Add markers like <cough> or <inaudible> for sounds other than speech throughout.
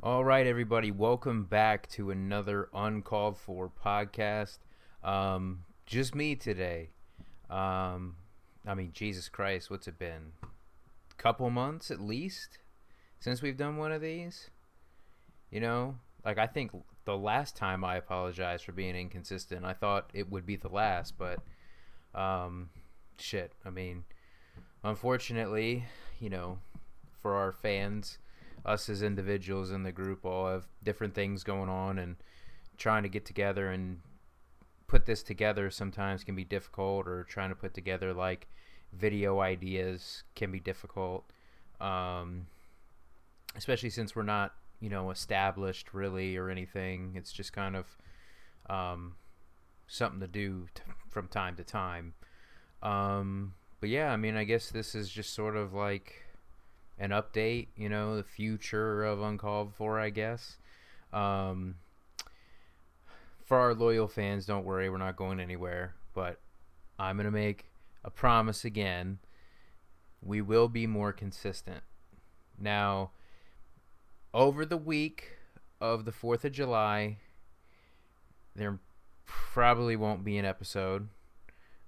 All right, everybody, welcome back to another uncalled for podcast. Um, just me today. Um, I mean, Jesus Christ, what's it been? Couple months at least since we've done one of these. You know, like I think the last time I apologized for being inconsistent, I thought it would be the last, but um, shit. I mean, unfortunately, you know, for our fans us as individuals in the group all have different things going on and trying to get together and put this together sometimes can be difficult or trying to put together like video ideas can be difficult um, especially since we're not you know established really or anything. It's just kind of um, something to do t- from time to time. Um, but yeah i mean i guess this is just sort of like an update, you know, the future of Uncalled For, I guess. Um, for our loyal fans, don't worry, we're not going anywhere. But I'm going to make a promise again. We will be more consistent. Now, over the week of the 4th of July, there probably won't be an episode.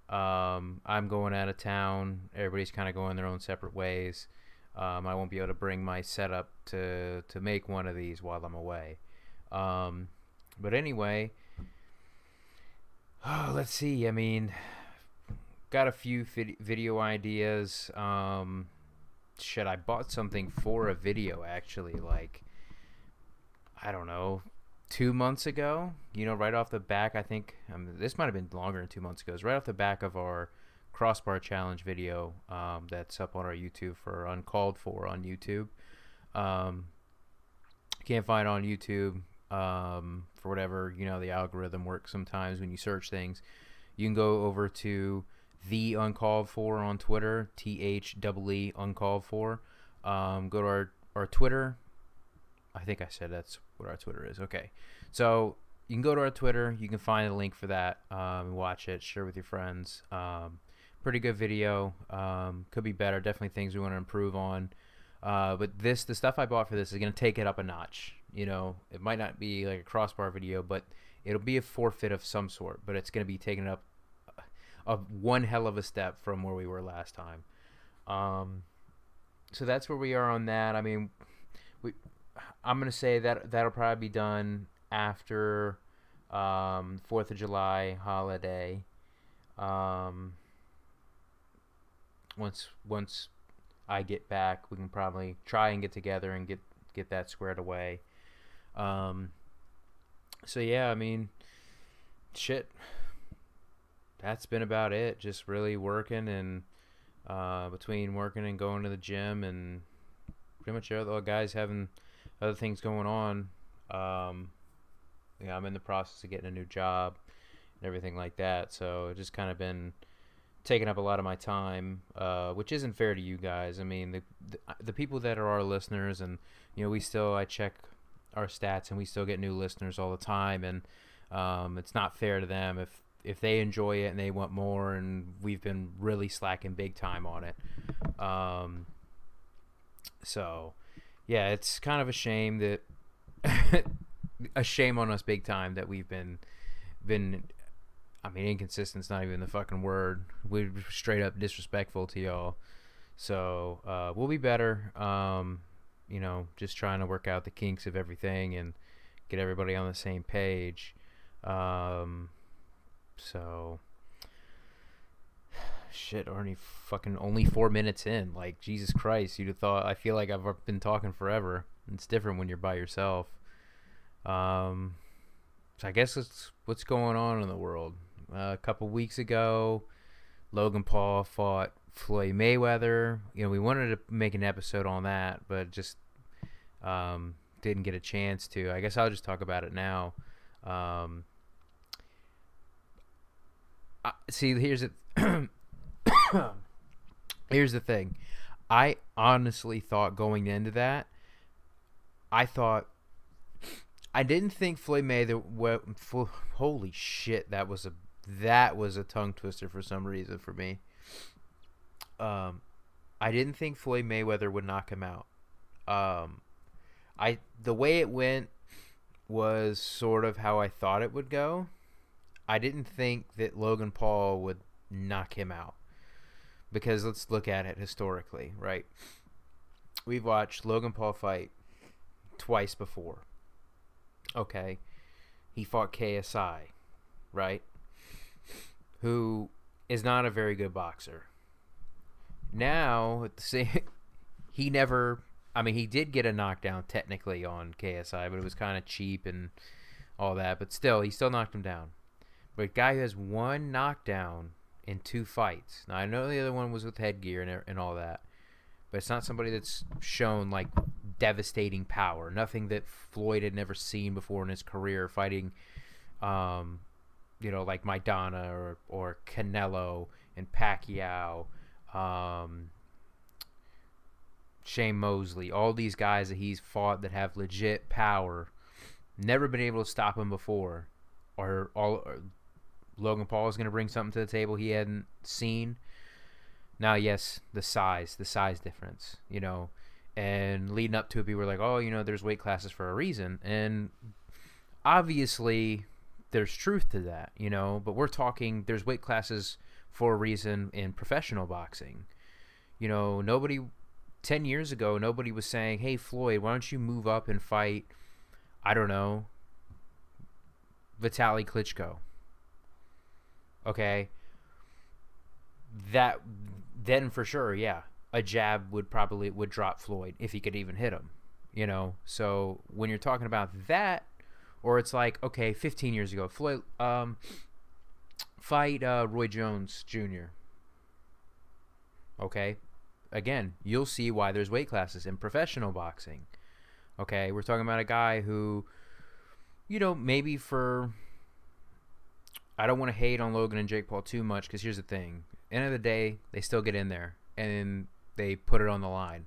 Um, I'm going out of town. Everybody's kind of going their own separate ways. Um, I won't be able to bring my setup to to make one of these while I'm away. Um, but anyway, oh, <sighs> let's see. I mean, got a few vid- video ideas. Um, shit, I bought something for a video actually. Like, I don't know, two months ago. You know, right off the back. I think um, this might have been longer than two months ago. It's right off the back of our crossbar challenge video um, that's up on our YouTube for uncalled for on YouTube. Um, can't find on YouTube um, for whatever you know the algorithm works sometimes when you search things. You can go over to the uncalled for on Twitter, T H E uncalled for. Um, go to our our Twitter. I think I said that's what our Twitter is. Okay, so you can go to our Twitter. You can find a link for that. Um, watch it, share with your friends. Um, pretty good video. Um, could be better. Definitely things we want to improve on. Uh, but this, the stuff I bought for this is going to take it up a notch. You know, it might not be like a crossbar video, but it'll be a forfeit of some sort. But it's going to be taken up a, a one hell of a step from where we were last time. Um, so that's where we are on that. I mean, we, I'm going to say that that'll probably be done after um, Fourth of July holiday. Um, once once I get back, we can probably try and get together and get get that squared away. Um, so yeah, I mean, shit. That's been about it. Just really working and uh, between working and going to the gym and pretty much other guys having other things going on. Um, yeah, I'm in the process of getting a new job and everything like that. So it just kind of been taking up a lot of my time, uh, which isn't fair to you guys. I mean, the, the, the people that are our listeners, and you know, we still I check our stats, and we still get new listeners all the time, and um, it's not fair to them if if they enjoy it and they want more, and we've been really slacking big time on it. Um, so, yeah, it's kind of a shame that <laughs> a shame on us big time that we've been been I mean, inconsistent's not even the fucking word. We're straight up disrespectful to y'all. So uh, we'll be better. Um, you know, just trying to work out the kinks of everything and get everybody on the same page. Um, so <sighs> shit, already fucking only four minutes in. Like Jesus Christ, you'd have thought. I feel like I've been talking forever. It's different when you're by yourself. Um, so I guess it's what's going on in the world. A couple weeks ago, Logan Paul fought Floyd Mayweather. You know, we wanted to make an episode on that, but just um, didn't get a chance to. I guess I'll just talk about it now. Um, I, see, here's it. <coughs> here's the thing. I honestly thought going into that, I thought I didn't think Floyd Mayweather. Holy shit, that was a that was a tongue twister for some reason for me. Um, I didn't think Floyd Mayweather would knock him out. Um, I the way it went was sort of how I thought it would go. I didn't think that Logan Paul would knock him out. Because let's look at it historically, right? We've watched Logan Paul fight twice before. Okay. He fought KSI, right? Who is not a very good boxer. Now, same <laughs> he never I mean, he did get a knockdown technically on KSI, but it was kind of cheap and all that. But still, he still knocked him down. But a guy who has one knockdown in two fights. Now, I know the other one was with headgear and, and all that, but it's not somebody that's shown like devastating power. Nothing that Floyd had never seen before in his career fighting, um, you know, like Maidana or, or Canelo and Pacquiao. Um, Shane Mosley, all these guys that he's fought that have legit power, never been able to stop him before, or all or Logan Paul is going to bring something to the table he hadn't seen. Now, yes, the size, the size difference, you know, and leading up to it, people were like, "Oh, you know, there's weight classes for a reason," and obviously, there's truth to that, you know. But we're talking there's weight classes for a reason in professional boxing. You know, nobody 10 years ago, nobody was saying, hey, Floyd, why don't you move up and fight, I don't know, Vitali Klitschko? Okay. That, then for sure, yeah, a jab would probably, would drop Floyd if he could even hit him, you know? So when you're talking about that, or it's like, okay, 15 years ago, Floyd, um, fight uh, Roy Jones Jr. Okay, again, you'll see why there's weight classes in professional boxing. Okay, we're talking about a guy who, you know, maybe for. I don't want to hate on Logan and Jake Paul too much because here's the thing: end of the day, they still get in there and they put it on the line,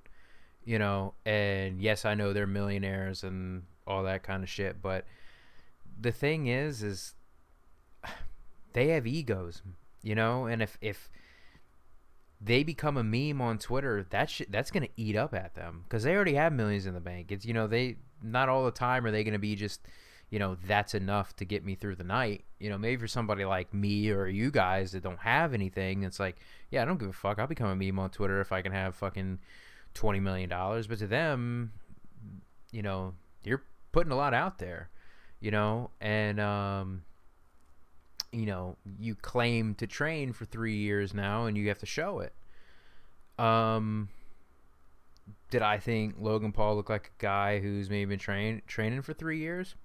you know. And yes, I know they're millionaires and all that kind of shit, but the thing is, is <sighs> they have egos, you know. And if if they become a meme on Twitter, that sh- that's to eat up at them because they already have millions in the bank. It's you know they not all the time are they to be just you know that's enough to get me through the night. You know maybe for somebody like me or you guys that don't have anything, it's like yeah I don't give a fuck. I'll become a meme on Twitter if I can have fucking twenty million dollars. But to them, you know you're putting a lot out there, you know, and um, you know, you claim to train for three years now and you have to show it. Um, did I think Logan Paul looked like a guy who's maybe been train, training for three years?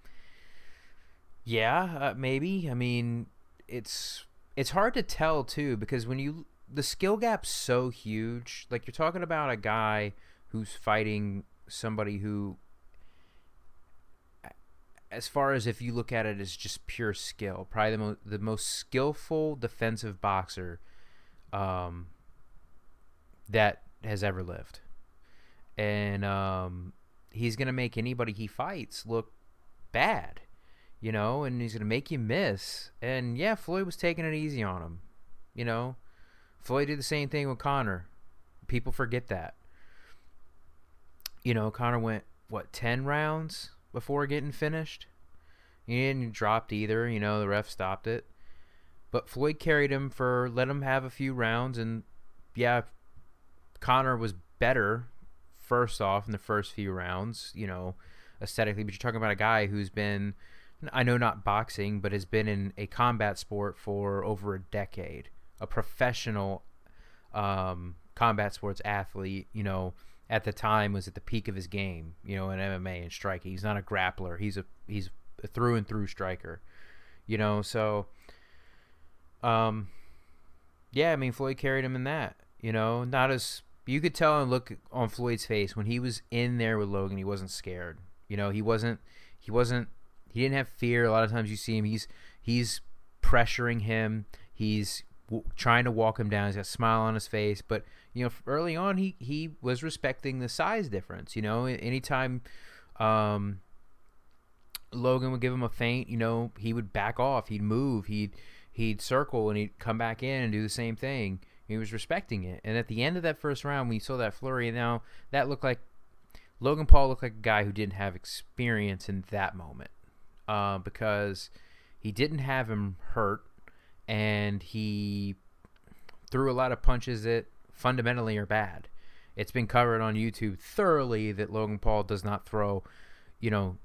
Yeah, uh, maybe. I mean, it's it's hard to tell too because when you the skill gap's so huge. Like you're talking about a guy who's fighting somebody who as far as if you look at it as just pure skill, probably the, mo- the most skillful defensive boxer um, that has ever lived. And um, he's going to make anybody he fights look bad, you know, and he's going to make you miss. And yeah, Floyd was taking it easy on him, you know. Floyd did the same thing with Conor. People forget that. You know, Conor went, what, 10 rounds? Before getting finished. He didn't dropped either. You know, the ref stopped it. But Floyd carried him for let him have a few rounds, and yeah, Conor was better first off in the first few rounds. You know, aesthetically, but you're talking about a guy who's been, I know not boxing, but has been in a combat sport for over a decade, a professional um, combat sports athlete. You know, at the time was at the peak of his game, you know, in MMA and striking. He's not a grappler. He's a he's a through and through striker. You know, so um yeah, I mean Floyd carried him in that. You know, not as you could tell and look on Floyd's face when he was in there with Logan, he wasn't scared. You know, he wasn't he wasn't he didn't have fear. A lot of times you see him, he's he's pressuring him. He's trying to walk him down. He's got a smile on his face, but you know, early on he he was respecting the size difference. You know, anytime um, Logan would give him a feint, you know, he would back off. He'd move. He'd he'd circle and he'd come back in and do the same thing. He was respecting it. And at the end of that first round, we saw that flurry. Now that looked like Logan Paul looked like a guy who didn't have experience in that moment uh, because he didn't have him hurt and he threw a lot of punches that fundamentally are bad. It's been covered on YouTube thoroughly that Logan Paul does not throw, you know,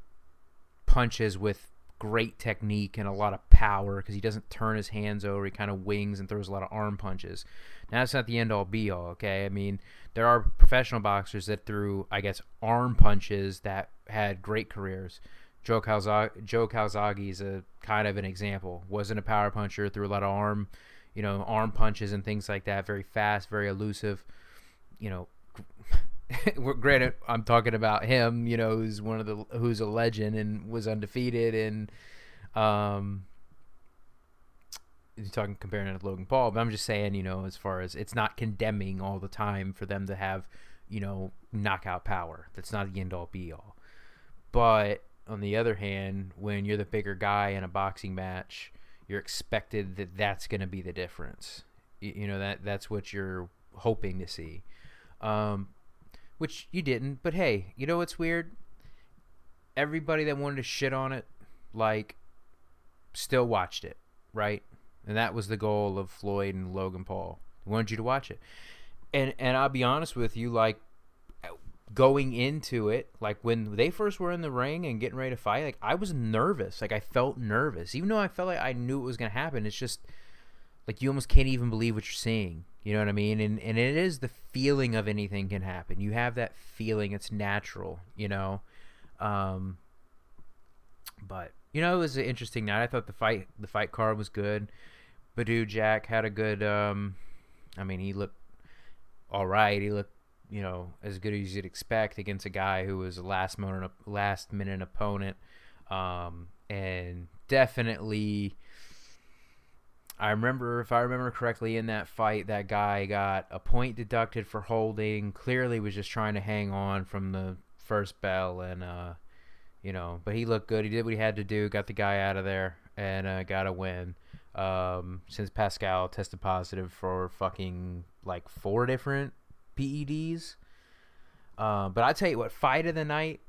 punches with great technique and a lot of power because he doesn't turn his hands over. He kind of wings and throws a lot of arm punches. Now, that's not the end all be all, okay? I mean, there are professional boxers that threw, I guess, arm punches that had great careers. Joe, Calzag- Joe Calzaghe is a kind of an example. Wasn't a power puncher, threw a lot of arm, you know, arm punches and things like that. Very fast, very elusive. You know, <laughs> granted, I'm talking about him. You know, who's one of the who's a legend and was undefeated, and um, talking comparing it to Logan Paul. But I'm just saying, you know, as far as it's not condemning all the time for them to have, you know, knockout power. That's not the end all be all. But on the other hand, when you're the bigger guy in a boxing match, you're expected that that's going to be the difference. You, you know that that's what you're hoping to see. Um, which you didn't. But hey, you know what's weird? Everybody that wanted to shit on it, like, still watched it, right? And that was the goal of Floyd and Logan Paul. They wanted you to watch it. And and I'll be honest with you, like going into it, like when they first were in the ring and getting ready to fight, like I was nervous. Like I felt nervous. Even though I felt like I knew it was gonna happen, it's just like you almost can't even believe what you're seeing. You know what I mean? And and it is the feeling of anything can happen. You have that feeling. It's natural. You know. Um. But you know, it was an interesting night. I thought the fight the fight card was good. Badou Jack had a good. Um, I mean, he looked all right. He looked you know as good as you'd expect against a guy who was a last minute last minute opponent. Um, and definitely I remember, if I remember correctly, in that fight, that guy got a point deducted for holding. Clearly, was just trying to hang on from the first bell, and uh, you know, but he looked good. He did what he had to do, got the guy out of there, and uh, got a win. Um, since Pascal tested positive for fucking like four different PEDs. Uh, but I tell you what, fight of the night,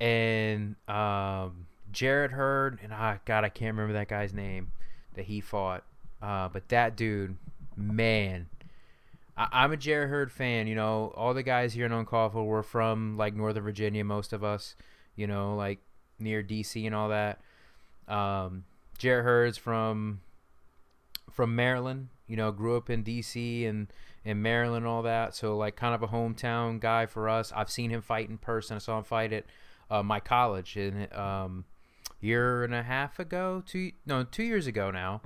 and um, Jarrett Hurd, and ah, God, I can't remember that guy's name that he fought. Uh, but that dude, man, I- am a Jarrett Hurd fan. You know, all the guys here in Uncalled For were from like Northern Virginia, most of us. You know, like near DC and all that. Um, Jarrett Hurd's from from Maryland. You know, grew up in DC and in Maryland and all that. So like kind of a hometown guy for us. I've seen him fight in person. I saw him fight at uh, my college in um, year and a half ago, two no two years ago now.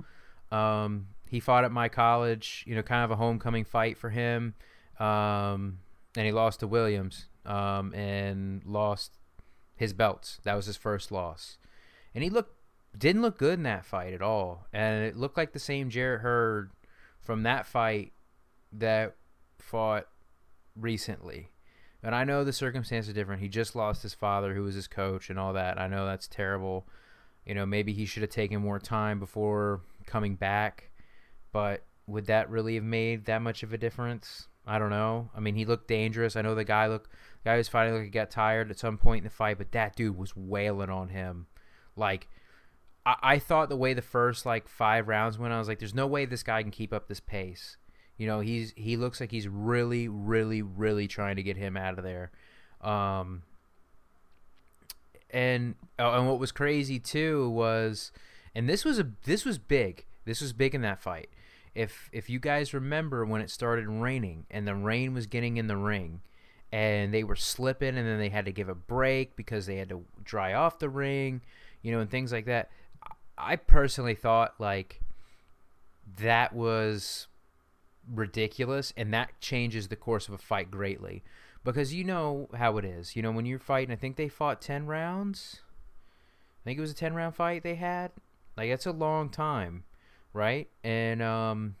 Um, he fought at my college, you know, kind of a homecoming fight for him, um, and he lost to Williams um, and lost his belts. That was his first loss, and he looked didn't look good in that fight at all, and it looked like the same Jarrett Hurd from that fight that fought recently. And I know the circumstances are different. He just lost his father, who was his coach, and all that. I know that's terrible. You know, maybe he should have taken more time before coming back. But would that really have made that much of a difference? I don't know. I mean, he looked dangerous. I know the guy look the guy was fighting like he got tired at some point in the fight, but that dude was wailing on him. Like I, I thought the way the first like five rounds went, I was like, there's no way this guy can keep up this pace. You know, he's he looks like he's really, really, really trying to get him out of there. Um, and oh, and what was crazy too was, and this was a this was big. This was big in that fight. If if you guys remember when it started raining and the rain was getting in the ring, and they were slipping, and then they had to give a break because they had to dry off the ring, you know, and things like that. I personally thought like that was ridiculous, and that changes the course of a fight greatly. Because you know how it is. You know, when you're fighting, I think they fought 10 rounds. I think it was a 10 round fight they had. Like, that's a long time, right? And, um,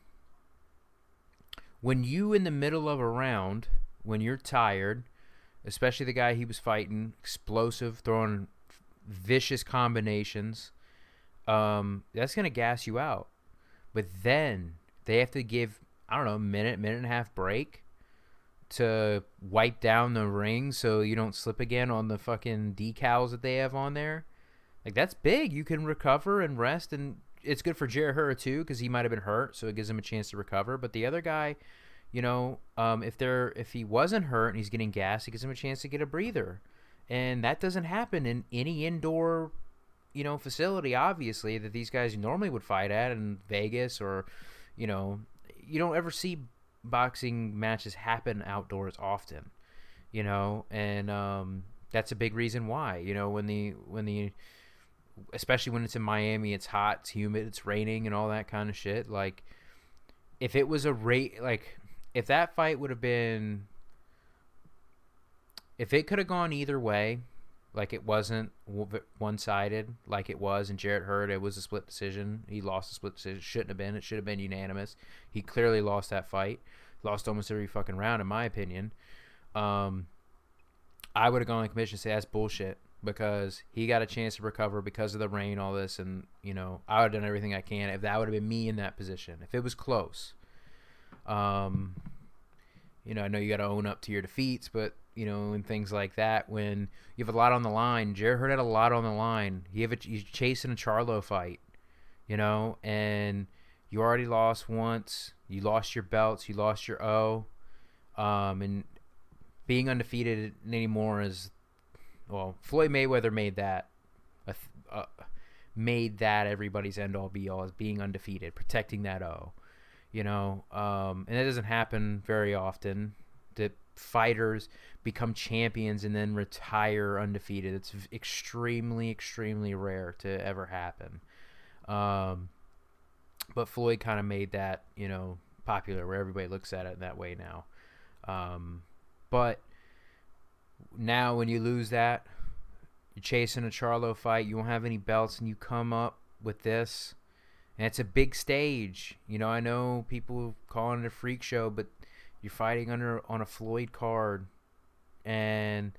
when you in the middle of a round, when you're tired, especially the guy he was fighting, explosive, throwing vicious combinations, um, that's gonna gas you out. But then they have to give I don't know, minute, minute and a half break to wipe down the ring so you don't slip again on the fucking decals that they have on there. Like that's big. You can recover and rest, and it's good for Hurd too because he might have been hurt, so it gives him a chance to recover. But the other guy, you know, um, if they're if he wasn't hurt and he's getting gas, it gives him a chance to get a breather, and that doesn't happen in any indoor, you know, facility. Obviously, that these guys normally would fight at in Vegas or, you know, you don't ever see boxing matches happen outdoors often, you know, and um, that's a big reason why. You know, when the when the especially when it's in Miami, it's hot, it's humid, it's raining, and all that kind of shit. Like, if it was a rate, like, if that fight would have been, if it could have gone either way, like it wasn't one sided, like it was, and Jarrett Hurd, it was a split decision. He lost a split decision. Shouldn't have been. It should have been unanimous. He clearly lost that fight. Lost almost every fucking round, in my opinion. Um, I would have gone on commission and say that's bullshit because he got a chance to recover because of the rain, all this, and you know I would have done everything I can if that would have been me in that position. If it was close, um, you know I know you got to own up to your defeats, but you know and things like that when you have a lot on the line. Jarrett Hurd had a lot on the line. He have a, he's chasing a Charlo fight, you know, and you already lost once. You lost your belts. You lost your O, um, and being undefeated anymore is well, Floyd Mayweather made that uh, made that everybody's end all be all is being undefeated, protecting that O. You know, um, and that doesn't happen very often. That fighters become champions and then retire undefeated. It's extremely, extremely rare to ever happen. Um, but Floyd kind of made that, you know, popular where everybody looks at it that way now. Um, but now when you lose that, you're chasing a Charlo fight, you don't have any belts, and you come up with this, and it's a big stage. You know, I know people calling it a freak show, but you're fighting under on a Floyd card, and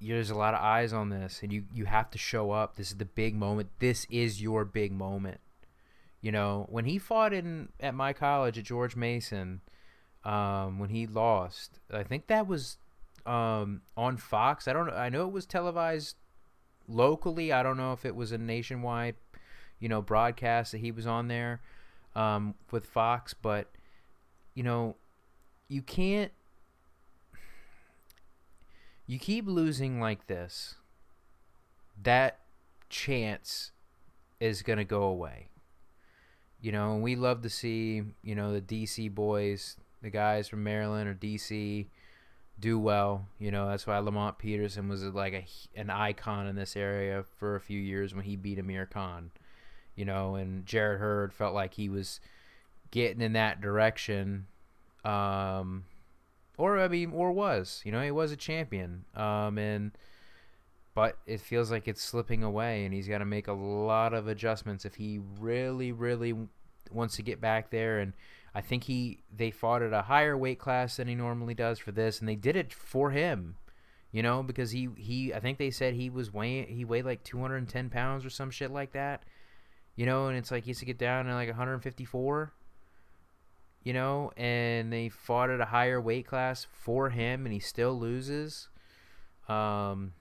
there's a lot of eyes on this, and you you have to show up. This is the big moment. This is your big moment. You know, when he fought in at my college at George Mason, um, when he lost, I think that was um, on Fox. I don't. I know it was televised locally. I don't know if it was a nationwide, you know, broadcast that he was on there um, with Fox. But you know, you can't. You keep losing like this. That chance is gonna go away. You know, and we love to see you know the DC boys, the guys from Maryland or DC do well. You know, that's why Lamont Peterson was like a, an icon in this area for a few years when he beat Amir Khan. You know, and Jarrett Hurd felt like he was getting in that direction. Um, or I mean, or was you know he was a champion. Um, and but it feels like it's slipping away, and he's got to make a lot of adjustments if he really, really wants to get back there and I think he they fought at a higher weight class than he normally does for this, and they did it for him, you know, because he he I think they said he was weighing he weighed like 210 pounds or some shit like that, you know, and it's like he used to get down to like 154, you know, and they fought at a higher weight class for him, and he still loses. Um,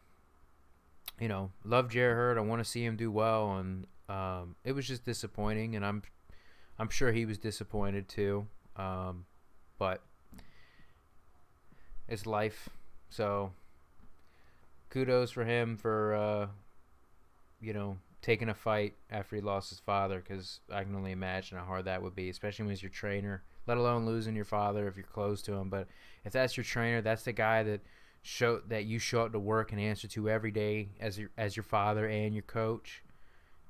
you know, love Jarrett Hurd. I want to see him do well, and um, it was just disappointing, and I'm I'm sure he was disappointed too. Um, but it's life. So kudos for him for uh, you know taking a fight after he lost his father because I can only imagine how hard that would be, especially when he's your trainer. Let alone losing your father if you're close to him. But if that's your trainer, that's the guy that show that you show up to work and answer to every day as your as your father and your coach.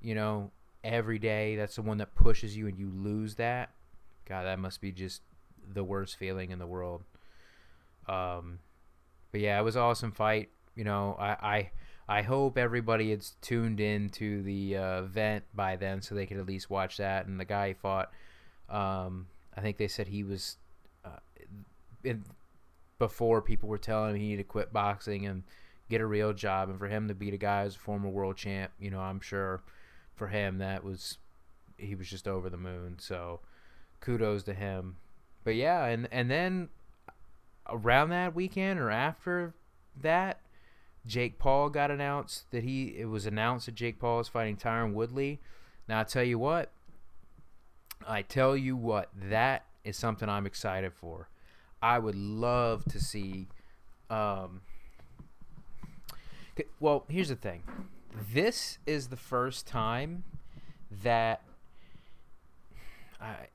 You know, every day. That's the one that pushes you, and you lose that. God, that must be just the worst feeling in the world. Um, but yeah, it was awesome fight. You know, I I, I hope everybody had tuned in to the uh, event by then, so they could at least watch that. And the guy fought. Um, I think they said he was. Uh, in, before people were telling him he needed to quit boxing and get a real job, and for him to beat a guy who's a former world champ, you know, I'm sure for him that was he was just over the moon. So kudos to him. But yeah, and and then around that weekend or after that, Jake Paul got announced that he it was announced that Jake Paul is fighting Tyron Woodley. Now I tell you what, I tell you what, that is something I'm excited for. I would love to see. Um, well, here's the thing. This is the first time that I,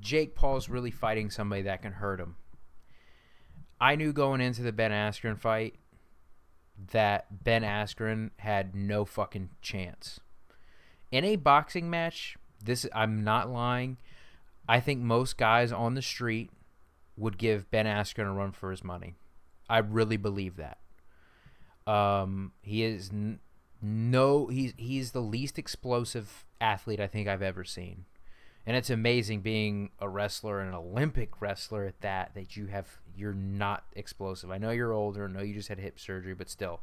Jake Paul's really fighting somebody that can hurt him. I knew going into the Ben Askren fight that Ben Askren had no fucking chance. In a boxing match, this I'm not lying. I think most guys on the street would give Ben Askren a run for his money. I really believe that. Um, he is n- no he's he's the least explosive athlete I think I've ever seen. And it's amazing being a wrestler, an Olympic wrestler at that, that you have you're not explosive. I know you're older, I know you just had hip surgery, but still.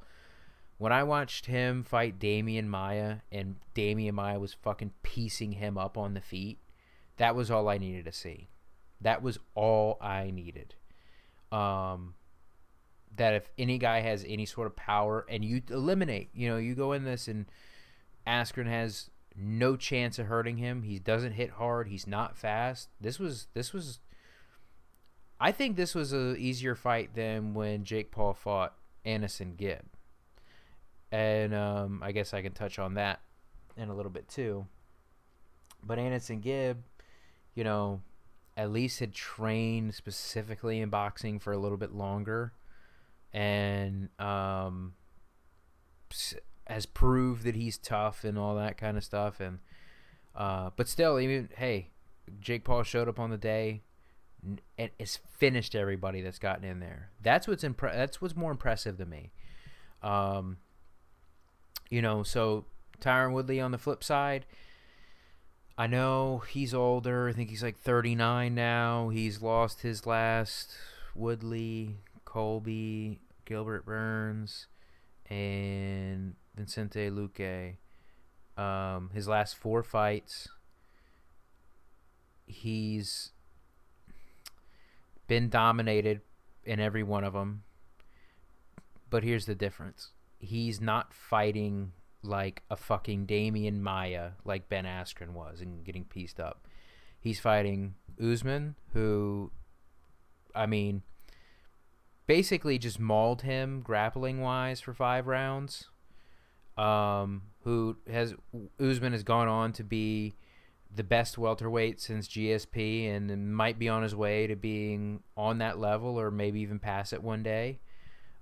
When I watched him fight Demian Maia and Demian Maia was fucking piecing him up on the feet, that was all I needed to see. That was all I needed. Um, that if any guy has any sort of power and you eliminate, you know, you go in this and Askren has no chance of hurting him. He doesn't hit hard. He's not fast. This was this was I think this was a easier fight than when Jake Paul fought AnEsonGib. And um, I guess I can touch on that in a little bit too. But AnEsonGib, you know, at least had trained specifically in boxing for a little bit longer and um, has proved that he's tough and all that kind of stuff. And uh, but still, even hey, Jake Paul showed up on the day and has finished everybody that's gotten in there. That's what's impre- That's what's more impressive to me. Um, you know, so Tyron Woodley on the flip side. I know he's older. I think he's like 39 now. He's lost his last Woodley, Colby, Gilbert Burns, and Vicente Luque. Um, his last four fights, he's been dominated in every one of them. But here's the difference: he's not fighting like a fucking Demian Maia, like Ben Askren was and getting pieced up. He's fighting Usman, who, I mean, basically just mauled him grappling wise for five rounds. Um, who has Usman has gone on to be the best welterweight since GSP and might be on his way to being on that level or maybe even pass it one day.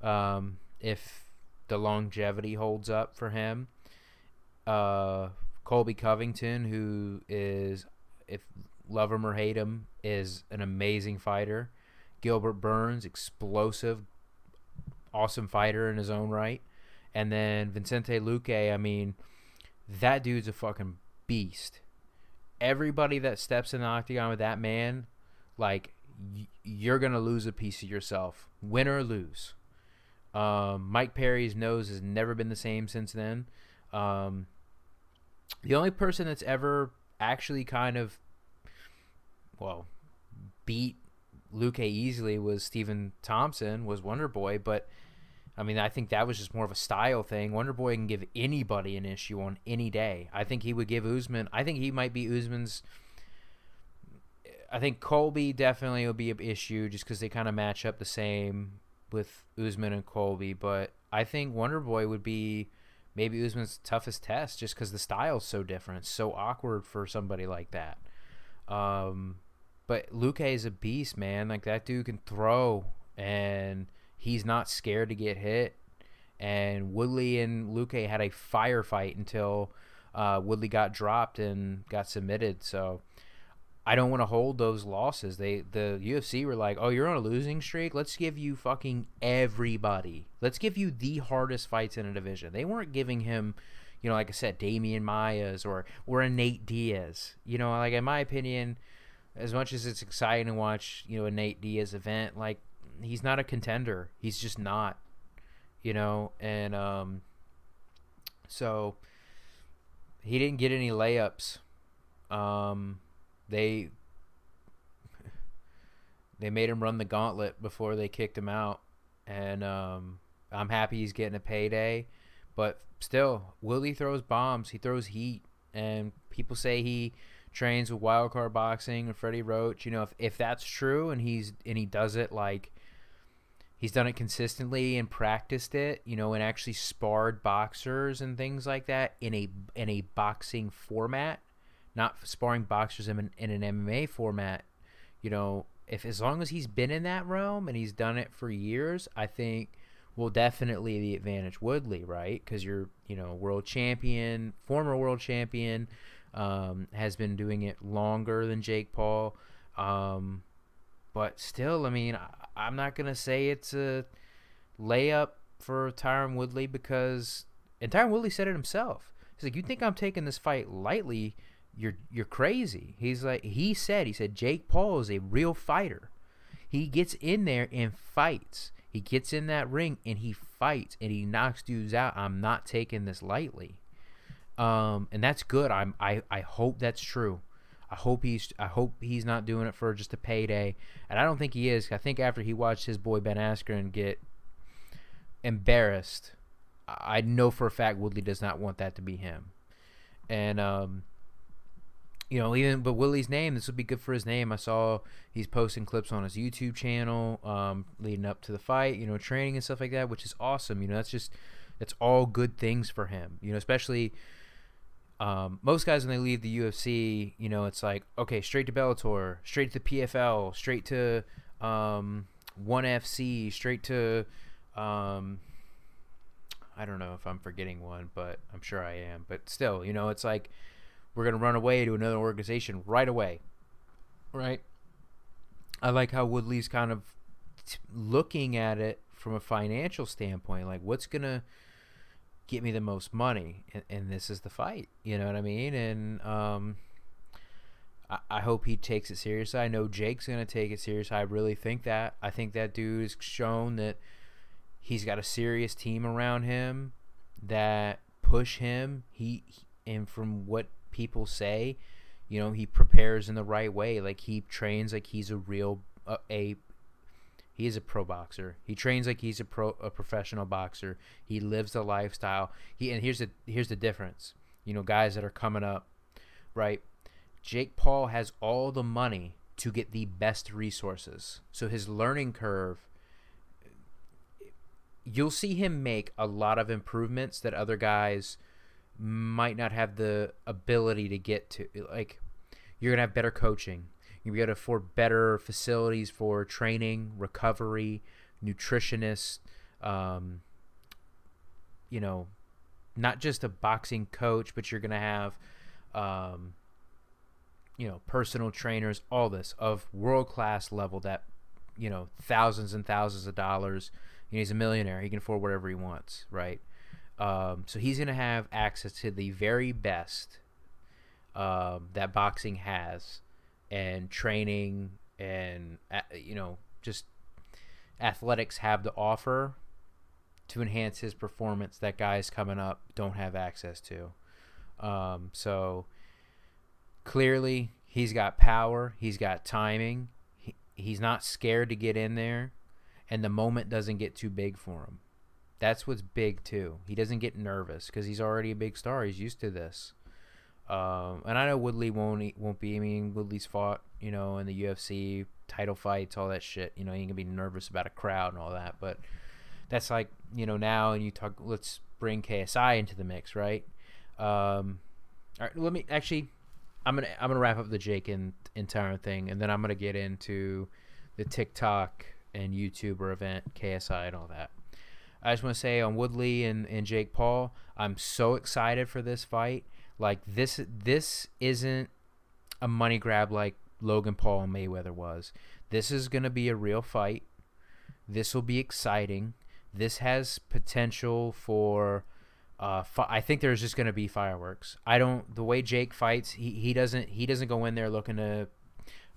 Um, if the longevity holds up for him. Uh, Colby Covington, who is, if love him or hate him, is an amazing fighter. Gilbert Burns, explosive, awesome fighter in his own right. And then Vicente Luque, I mean, that dude's a fucking beast. Everybody that steps in the octagon with that man, like, y- you're going to lose a piece of yourself, win or lose. Um, Mike Perry's nose has never been the same since then. Um, the only person that's ever actually kind of, well, beat Luque easily was Stephen Thompson, was Wonder Boy, but I mean, I think that was just more of a style thing. Wonder Boy can give anybody an issue on any day. I think he would give Usman. I think he might be Usman's. I think Colby definitely will be an issue just because they kind of match up the same with Usman and Colby, but I think Wonder Boy would be maybe Usman's toughest test just because the style's so different, so awkward for somebody like that. Um, but Luque is a beast, man. Like that dude can throw, and he's not scared to get hit. And Woodley and Luque had a firefight until uh, Woodley got dropped and got submitted. So I don't want to hold those losses. They the UFC were like, "Oh, you're on a losing streak. Let's give you fucking everybody. Let's give you the hardest fights in a division." They weren't giving him, you know, like I said, Demian Maia's or or a Nate Diaz. You know, like in my opinion, as much as it's exciting to watch, you know, a Nate Diaz event, like he's not a contender. He's just not. You know, and um so he didn't get any layups. Um they They made him run the gauntlet before they kicked him out, and um, I'm happy he's getting a payday. But still, Willie throws bombs. He throws heat, and people say he trains with wildcard boxing and Freddie Roach. You know, if if that's true, and he's and he does it like he's done it consistently and practiced it, you know, and actually sparred boxers and things like that in a in a boxing format, not sparring boxers in an, in an MMA format. You know, if as long as he's been in that realm and he's done it for years, I think will definitely the advantage Woodley, right? Because you're you know world champion, former world champion, um, has been doing it longer than Jake Paul. Um, but still, I mean, I, am not gonna say it's a layup for Tyron Woodley because, and Tyron Woodley said it himself. He's like, "You think I'm taking this fight lightly? You're you're crazy." He's like, he said, he said, Jake Paul is a real fighter. He gets in there and fights. He gets in that ring and he fights and he knocks dudes out. I'm not taking this lightly. Um, and that's good. I'm I, I hope that's true. I hope he's I hope he's not doing it for just a payday, and I don't think he is. I think after he watched his boy Ben Askren get embarrassed, I know for a fact Woodley does not want that to be him, and um, you know even but Willie's name this would be good for his name. I saw he's posting clips on his YouTube channel um, leading up to the fight, you know, training and stuff like that, which is awesome. You know, that's just that's all good things for him. You know, especially um, most guys when they leave the UFC, you know, it's like okay, straight to Bellator, straight to PFL, straight to um, One FC, straight to um, I don't know if I'm forgetting one, but I'm sure I am. But still, you know, it's like we're gonna run away to another organization right away, right? I like how Woodley's kind of t- looking at it from a financial standpoint, like what's gonna get me the most money and, and, this is the fight you know what i mean? And um I, hope he takes it seriously. I know jake's gonna take it seriously. I really think that. I think that dude has shown that he's got a serious team around him that push him. He and from what people say you know he prepares in the right way. Like he trains like he's a real uh, a he is a pro boxer. He trains like he's a pro a professional boxer. He lives the lifestyle. He and here's the here's the difference. You know, guys that are coming up, right? Jake Paul has all the money to get the best resources. So his learning curve you'll see him make a lot of improvements that other guys might not have the ability to get to. Like you're going to have better coaching you be able to afford better facilities for training, recovery, nutritionists, um, you know, not just a boxing coach, but you're going to have, um, you know, personal trainers, all this of world class level that, you know, thousands and thousands of dollars. You know, he's a millionaire. He can afford whatever he wants, right? Um, so he's going to have access to the very best um, that boxing has and training and you know just athletics have to offer to enhance his performance that guys coming up don't have access to. Um, so clearly he's got power, he's got timing, he, he's not scared to get in there, and the moment doesn't get too big for him. That's what's big too. He doesn't get nervous because he's already a big star. He's used to this. Um, and I know Woodley won't won't be. I mean, Woodley's fought, you know, in the UFC title fights, all that shit. You know, he can be nervous about a crowd and all that. But that's like, you know, now and you talk. Let's bring KSI into the mix, right? Um, all right. Let me actually. I'm gonna I'm gonna wrap up the Jake and entire thing, and then I'm gonna get into the TikTok and YouTuber event, KSI, and all that. I just want to say on Woodley and, and Jake Paul, I'm so excited for this fight. Like this this isn't a money grab like Logan Paul and Mayweather was. This is going to be a real fight. This will be exciting. This has potential for uh, fi- I think there's just going to be fireworks. I don't the way Jake fights, he, he doesn't he doesn't go in there looking to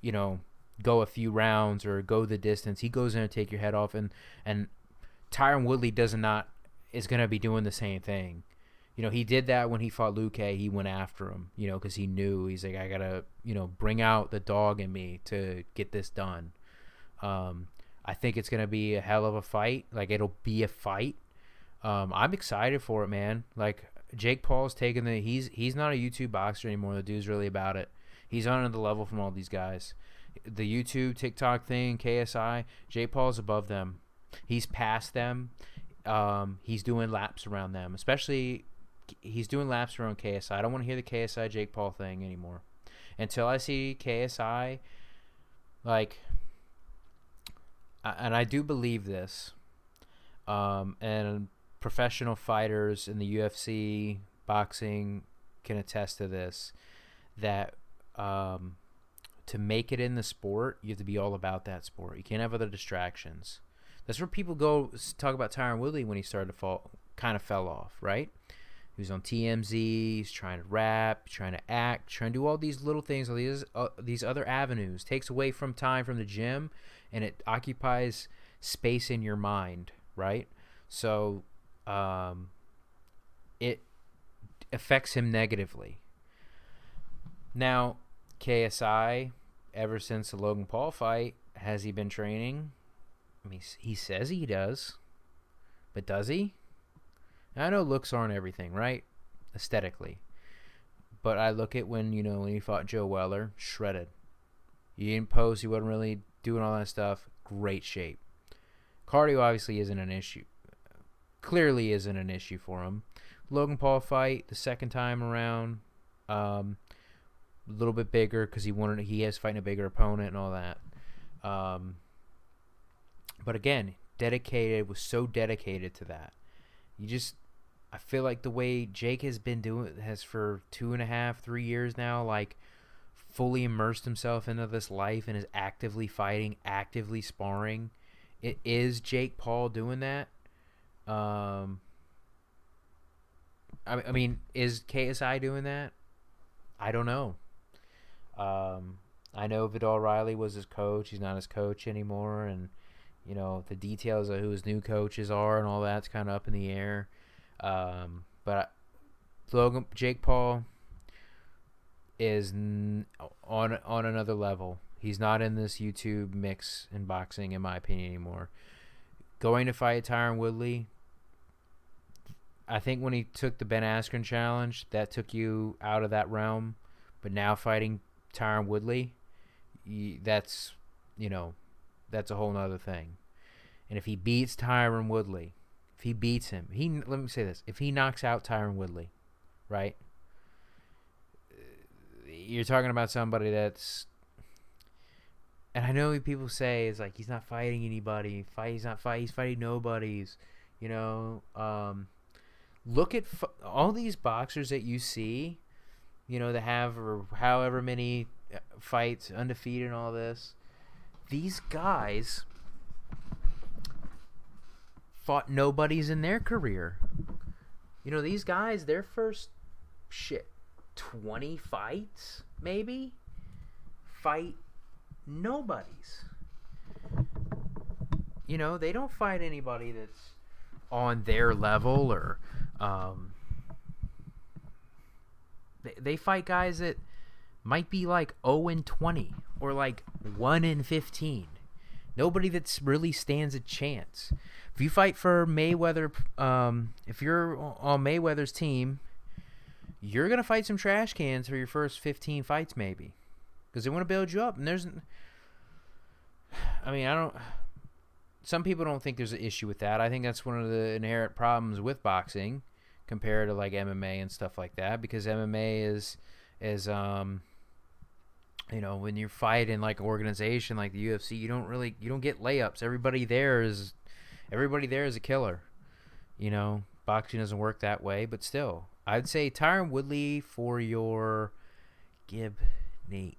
you know, go a few rounds or go the distance. He goes in and take your head off and and Tyron Woodley does not is going to be doing the same thing you know, he did that when he fought Luque. He went after him, you know, because he knew he's like, I gotta, you know, bring out the dog in me to get this done. Um, I think it's gonna be a hell of a fight. Like it'll be a fight. Um, I'm excited for it, man. Like Jake Paul's taking the he's he's not a YouTube boxer anymore. The dude's really about it. He's on another level from all these guys. The YouTube, TikTok thing, KSI, Jake Paul's above them. He's past them. Um, he's doing laps around them, especially he's doing laps around KSI. I don't want to hear the KSI Jake Paul thing anymore. Until I see KSI, like, and I do believe this, um, and professional fighters in the UFC, boxing can attest to this, that um, to make it in the sport, you have to be all about that sport. You can't have other distractions. That's where people go talk about Tyron Woodley when he started to fall, kind of fell off, right? He was on TMZ. He's trying to rap, trying to act, trying to do all these little things, all these uh, these other avenues. Takes away from time from the gym, and it occupies space in your mind, right? So, um, it affects him negatively. Now, KSI, ever since the Logan Paul fight, has he been training? I mean, he says he does, but does he? I know looks aren't everything, right? Aesthetically. But I look at when, you know, when he fought Joe Weller, shredded. He didn't pose, he wasn't really doing all that stuff. Great shape. Cardio obviously isn't an issue. Clearly isn't an issue for him. Logan Paul fight the second time around, um, a little bit bigger because he wanted he has fighting a bigger opponent and all that. Um, but again, dedicated was so dedicated to that. You just I feel like the way Jake has been doing has for two and a half, three years now, like fully immersed himself into this life and is actively fighting, actively sparring. It is Jake Paul doing that. Um, I, I mean, is KSI doing that? I don't know. Um, I know Viddal Riley was his coach. He's not his coach anymore, and you know the details of who his new coaches are and all that's kind of up in the air. Um, but Logan Jake Paul is n- on on another level. He's not in this YouTube mix in boxing, in my opinion, anymore. Going to fight Tyron Woodley, I think when he took the Ben Askren challenge, that took you out of that realm. But now fighting Tyron Woodley, that's you know, that's a whole nother thing. And if he beats Tyron Woodley, if he beats him, he let me say this: if he knocks out Tyron Woodley, right? You're talking about somebody that's, and I know people say it's like he's not fighting anybody. Fight, he's not fight. He's fighting nobodies. You know, um, look at f- all these boxers that you see. You know, that have or however many uh, fights, undefeated, and all this. These guys fought nobodies in their career. You know, these guys, their first shit, 20 fights, maybe, fight nobodies. You know, they don't fight anybody that's on their level or um, they, they fight guys that might be like 0 and 20 or like 1 and 15. Nobody that's really stands a chance if you fight for Mayweather, um, if you're on Mayweather's team, you're gonna fight some trash cans for your first 15 fights, maybe, because they want to build you up. And there's, I mean, I don't. Some people don't think there's an issue with that. I think that's one of the inherent problems with boxing compared to like MMA and stuff like that, because MMA is is um you know when you fight in like an organization like the UFC, you don't really you don't get layups. Everybody there is everybody there is a killer. You know, boxing doesn't work that way, but still, I'd say Tyron Woodley for your Gib Nate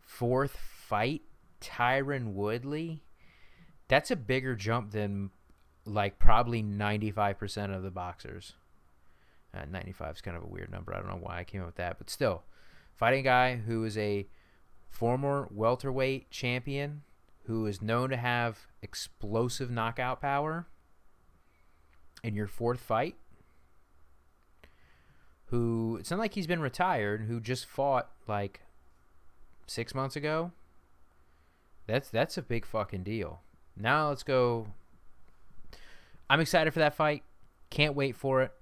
fourth fight. Tyron Woodley, that's a bigger jump than like probably 95% of the boxers. Uh, 95 is kind of a weird number. I don't know why I came up with that, but still, fighting a guy who is a former welterweight champion who is known to have explosive knockout power in your fourth fight, who it's not like he's been retired, who just fought like six months ago. That's that's a big fucking deal. Now let's go. I'm excited for that fight. Can't wait for it.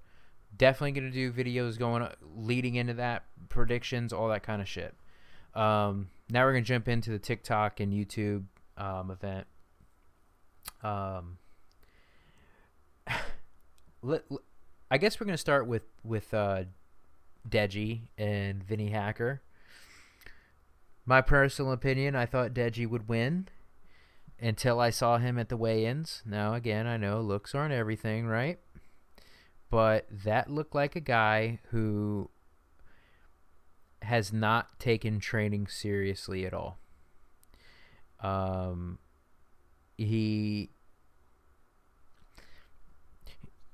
Definitely gonna do videos going leading into that predictions, all that kind of shit. Um, now we're gonna jump into the TikTok and YouTube um, event. Um, <sighs> let, I guess we're gonna start with with uh, Deji and Vinnie Hacker. My personal opinion, I thought Deji would win until I saw him at the weigh-ins. Now, again, I know looks aren't everything, right? But that looked like a guy who has not taken training seriously at all. Um, he,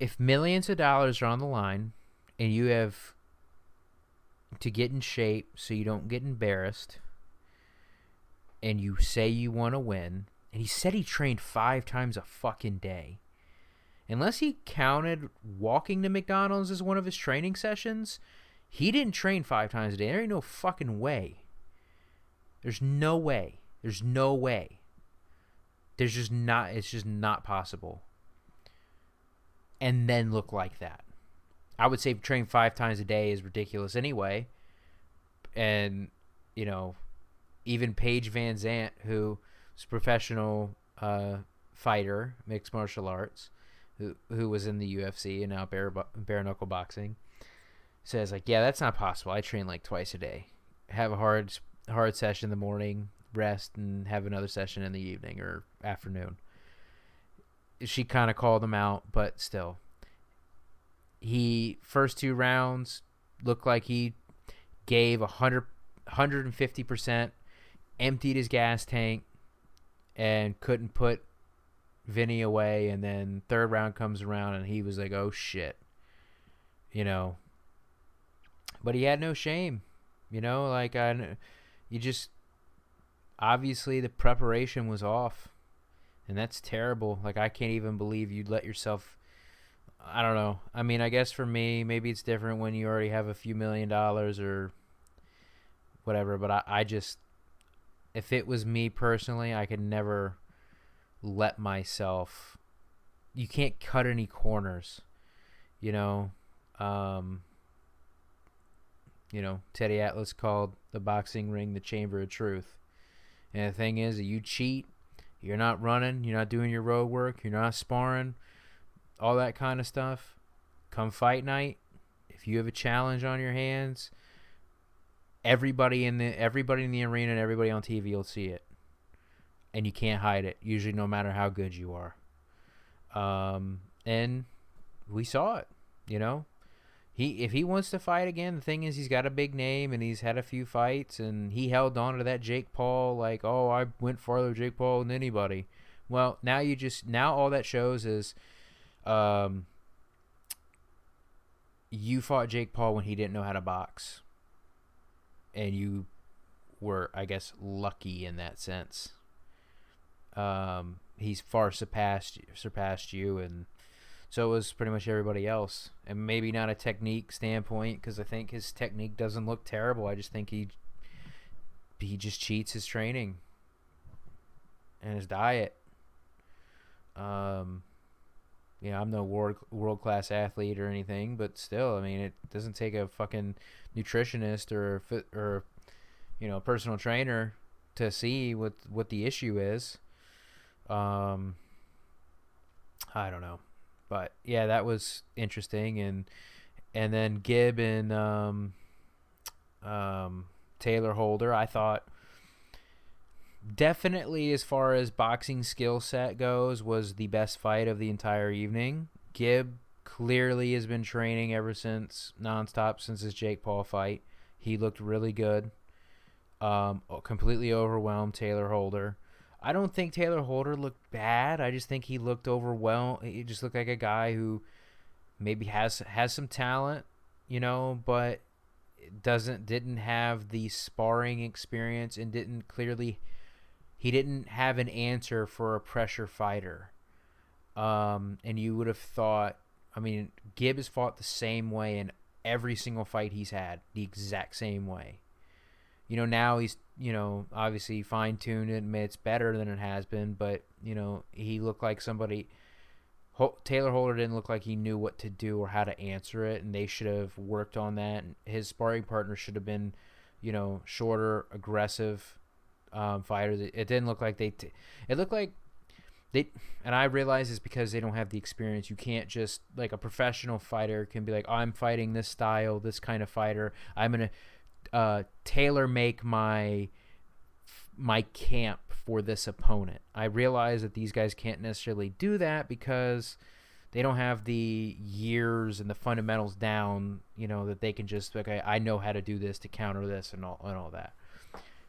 if millions of dollars are on the line, and you have to get in shape so you don't get embarrassed, and you say you want to win, and he said he trained five times a fucking day. Unless he counted walking to McDonald's as one of his training sessions, he didn't train five times a day. There ain't no fucking way. There's no way. There's no way. There's just not, it's just not possible. And then look like that. I would say train five times a day is ridiculous anyway. And, you know, even Paige van VanZant, who is a professional uh, fighter, mixed martial arts, who who was in the UFC and now bare bare knuckle boxing, says like, yeah, that's not possible. I train like twice a day, have a hard hard session in the morning, rest, and have another session in the evening or afternoon. She kind of called him out, but still, he first two rounds looked like he gave a hundred 150 percent, emptied his gas tank, and couldn't put Vinnie away, and then third round comes around and he was like, "Oh shit," you know. But he had no shame, you know. Like I, you just obviously the preparation was off, and that's terrible. Like I can't even believe you'd let yourself. I don't know. I mean, I guess for me, maybe it's different when you already have a few million dollars or whatever. But I, I just, if it was me personally, I could never let myself you can't cut any corners you know um you know teddy atlas called the boxing ring the chamber of truth and the thing is you cheat you're not running you're not doing your road work you're not sparring all that kind of stuff come fight night if you have a challenge on your hands everybody in the everybody in the arena and everybody on tv will see it and you can't hide it. Usually, no matter how good you are. Um, and we saw it. You know, he if he wants to fight again, the thing is he's got a big name and he's had a few fights and he held on to that Jake Paul like, oh, I went farther Jake Paul than anybody. Well, now you just now all that shows is, um, you fought Jake Paul when he didn't know how to box, and you were, I guess, lucky in that sense. Um, he's far surpassed surpassed you, and so was pretty much everybody else. And maybe not a technique standpoint, because I think his technique doesn't look terrible. I just think he he just cheats his training and his diet. Um, you know, I'm no world world class athlete or anything, but still, I mean, it doesn't take a fucking nutritionist or or you know, personal trainer to see what what the issue is. Um, I don't know, but yeah, that was interesting, and and then Gib and um, um, Taylor Holder, I thought definitely as far as boxing skill set goes was the best fight of the entire evening. Gib clearly has been training ever since nonstop since his Jake Paul fight. He looked really good. Um, completely overwhelmed Taylor Holder. I don't think Taylor Holder looked bad. I just think he looked overwhelmed. He just looked like a guy who maybe has has some talent, you know, but doesn't didn't have the sparring experience and didn't clearly he didn't have an answer for a pressure fighter. Um, and you would have thought, I mean, Gib has fought the same way in every single fight he's had, the exact same way. You know, now he's you know, obviously fine tuned it, it's better than it has been. But you know, he looked like somebody. Taylor Holder didn't look like he knew what to do or how to answer it, and they should have worked on that. His sparring partner should have been, you know, shorter, aggressive um, fighters. It, it, didn't look like they. T- it looked like they, and I realize it's because they don't have the experience. You can't just like a professional fighter can be like, oh, I'm fighting this style, this kind of fighter. I'm gonna uh, tailor make my my camp for this opponent. I realize that these guys can't necessarily do that because they don't have the years and the fundamentals down, you know, that they can just okay, I know how to do this to counter this and all and all that.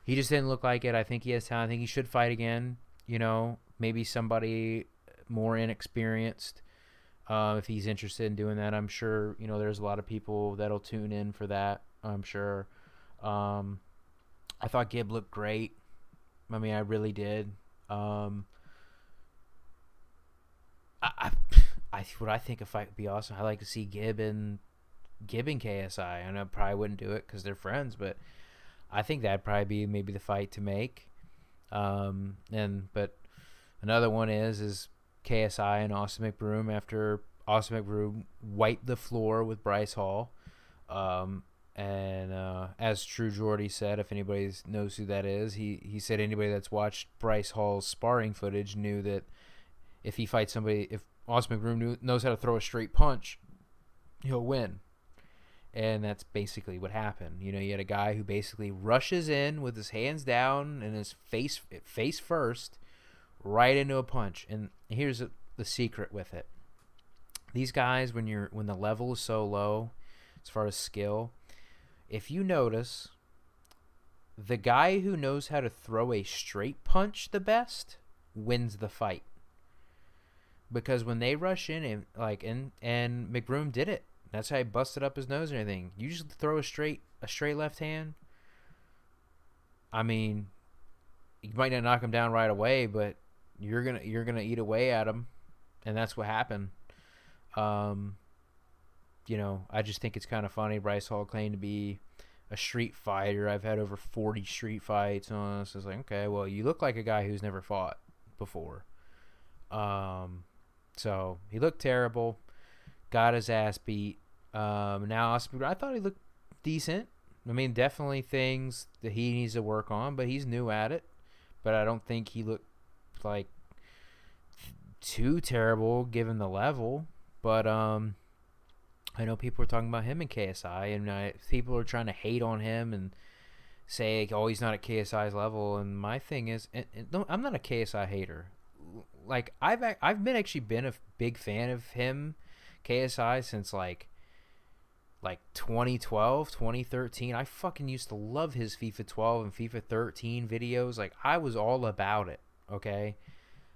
He just didn't look like it. I think he has talent. I think he should fight again. You know, maybe somebody more inexperienced. Uh, if he's interested in doing that, I'm sure you know there's a lot of people that'll tune in for that. I'm sure. Um, I thought Gib looked great. I mean, I really did. Um, I, I, I, what I think a fight would be awesome. I like to see Gib and Gib and KSI. and I probably wouldn't do it because they're friends, but I think that'd probably be maybe the fight to make. Um, and but another one is is KSI and Austin McBroom after Austin McBroom wiped the floor with Bryce Hall. Um, and uh, as True Geordie said, if anybody knows who that is, he, he said anybody that's watched Bryce Hall's sparring footage knew that if he fights somebody, if Austin McBroom knew, knows how to throw a straight punch, he'll win. And that's basically what happened. You know, you had a guy who basically rushes in with his hands down and his face face first, right into a punch. And here's the secret with it: these guys, when you're when the level is so low, as far as skill, if you notice, the guy who knows how to throw a straight punch the best wins the fight. Because when they rush in and like and and McBroom did it. That's how he busted up his nose and everything. You just throw a straight a straight left hand. I mean, you might not knock him down right away, but you're gonna you're gonna eat away at him, and that's what happened. Um, you know, I just think it's kind of funny. Bryce Hall claimed to be a street fighter. I've had over 40 street fights on us. It's like, okay, well, you look like a guy who's never fought before. Um, so he looked terrible, got his ass beat. Um, now I thought he looked decent. I mean, definitely things that he needs to work on, but he's new at it. But I don't think he looked like too terrible given the level. But um, I know people are talking about him in KSI, and uh, people are trying to hate on him and say, "Oh, he's not at KSI's level." And my thing is, and, and, I'm not a KSI hater. Like I've I've been actually been a big fan of him, KSI, since like like 2012, 2013. I fucking used to love his FIFA 12 and FIFA 13 videos. Like I was all about it. Okay,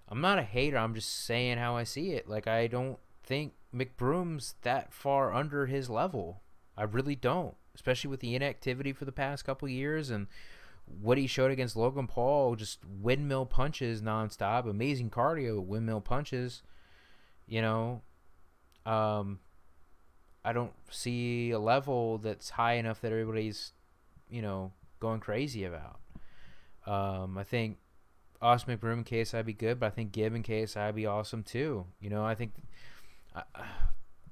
I'm not a hater. I'm just saying how I see it. Like I don't think McBroom's that far under his level. I really don't, especially with the inactivity for the past couple years and what he showed against Logan Paul, just windmill punches nonstop, amazing cardio, windmill punches. You know, um, I don't see a level that's high enough that everybody's, you know, going crazy about. Um, I think Austin McBroom and KSI be good, but I think Gib and KSI be awesome too. You know, I think I,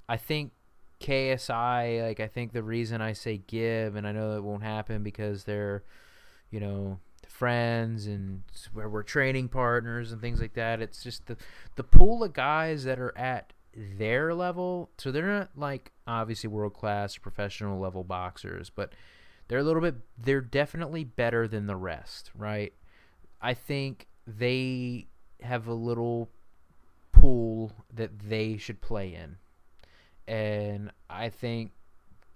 I think KSI, like I think the reason I say Gib, and I know it won't happen because they're, you know, friends and where we're training partners and things like that. It's just the the pool of guys that are at their level. So they're not like obviously world class professional level boxers, but they're a little bit. They're definitely better than the rest, right? I think they have a little pool that they should play in. And I think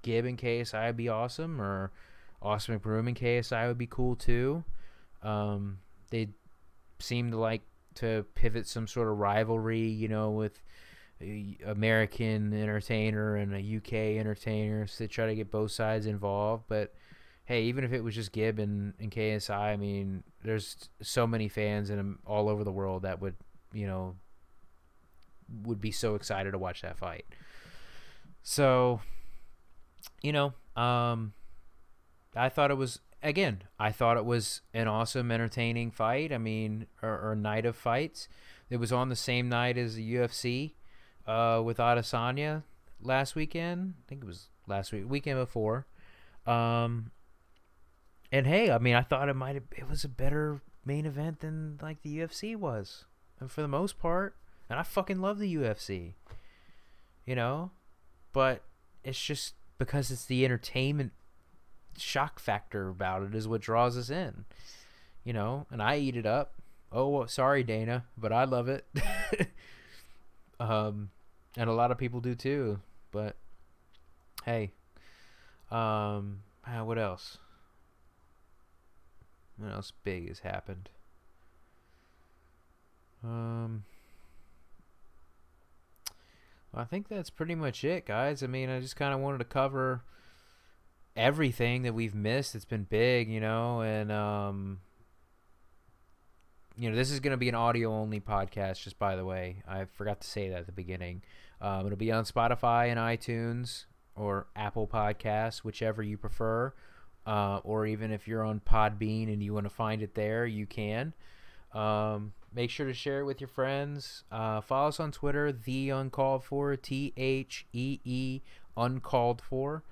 Gib and KSI would be awesome, or Austin McBroom and KSI would be cool too. Um, they seem to like to pivot some sort of rivalry, you know, with American entertainer and a UK entertainer so to try to get both sides involved. But hey, even if it was just Gib and, and KSI, I mean, there's so many fans in all over the world that would, you know, would be so excited to watch that fight. So, you know, um, I thought it was again, I thought it was an awesome, entertaining fight. I mean, or, or night of fights. It was on the same night as the UFC uh, with Adesanya last weekend. I think it was last week, weekend before. Um, and hey, I mean, I thought it might it was a better main event than like the UFC was, and for the most part. And I fucking love the UFC, you know, but it's just because it's the entertainment shock factor about it is what draws us in, you know. And I eat it up. Oh, sorry, Dana, but I love it. <laughs> um, and a lot of people do too. But hey, um, uh, what else? What else big has happened? Um, I think that's pretty much it, guys. I mean, I just kind of wanted to cover everything that we've missed. It's been big, you know, and um, you know, this is going to be an audio only podcast. Just by the way, I forgot to say that at the beginning. Um, it'll be on Spotify and iTunes or Apple Podcasts, whichever you prefer. Uh, or even if you're on Podbean and you want to find it there, you can. Um, make sure to share it with your friends. Uh, follow us on Twitter, the uncalled for, T H E E uncalled for.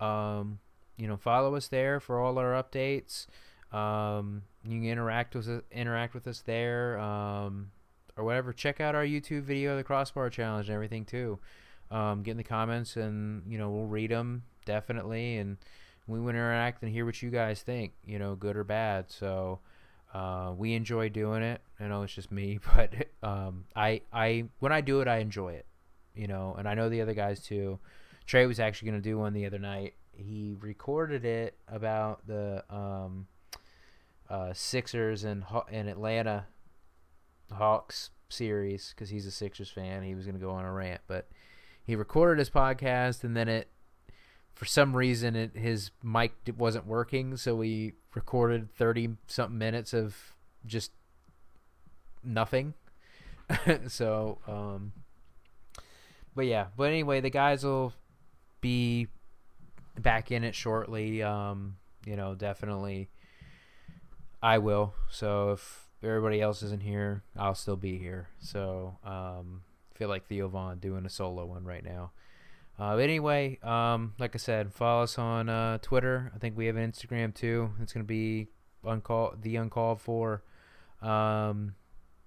Um, you know, follow us there for all our updates. Um, you can interact with us, interact with us there, um, or whatever. Check out our YouTube video, the Crossbar Challenge, and everything too. Um, get in the comments, and you know we'll read them definitely, and we will interact and hear what you guys think. You know, good or bad. So uh, we enjoy doing it. I know it's just me, <laughs> but um, I I when I do it, I enjoy it. You know, and I know the other guys too. Trey was actually going to do one the other night. He recorded it about the um, uh, Sixers and and Atlanta Hawks series because he's a Sixers fan. He was going to go on a rant, but he recorded his podcast and then it for some reason it, his mic wasn't working, so we recorded 30 something minutes of just nothing. <laughs> so um but yeah, but anyway, the guys will be back in it shortly. Um, you know, definitely I will. So if everybody else isn't here, I'll still be here. So um, feel like Theo Von doing a solo one right now. Uh, but anyway, um, like I said, follow us on uh, Twitter. I think we have an Instagram too. It's gonna be uncalled the uncalled for. Um,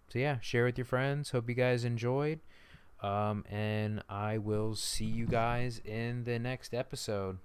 so yeah, share with your friends. Hope you guys enjoyed. Um, and I will see you guys in the next episode.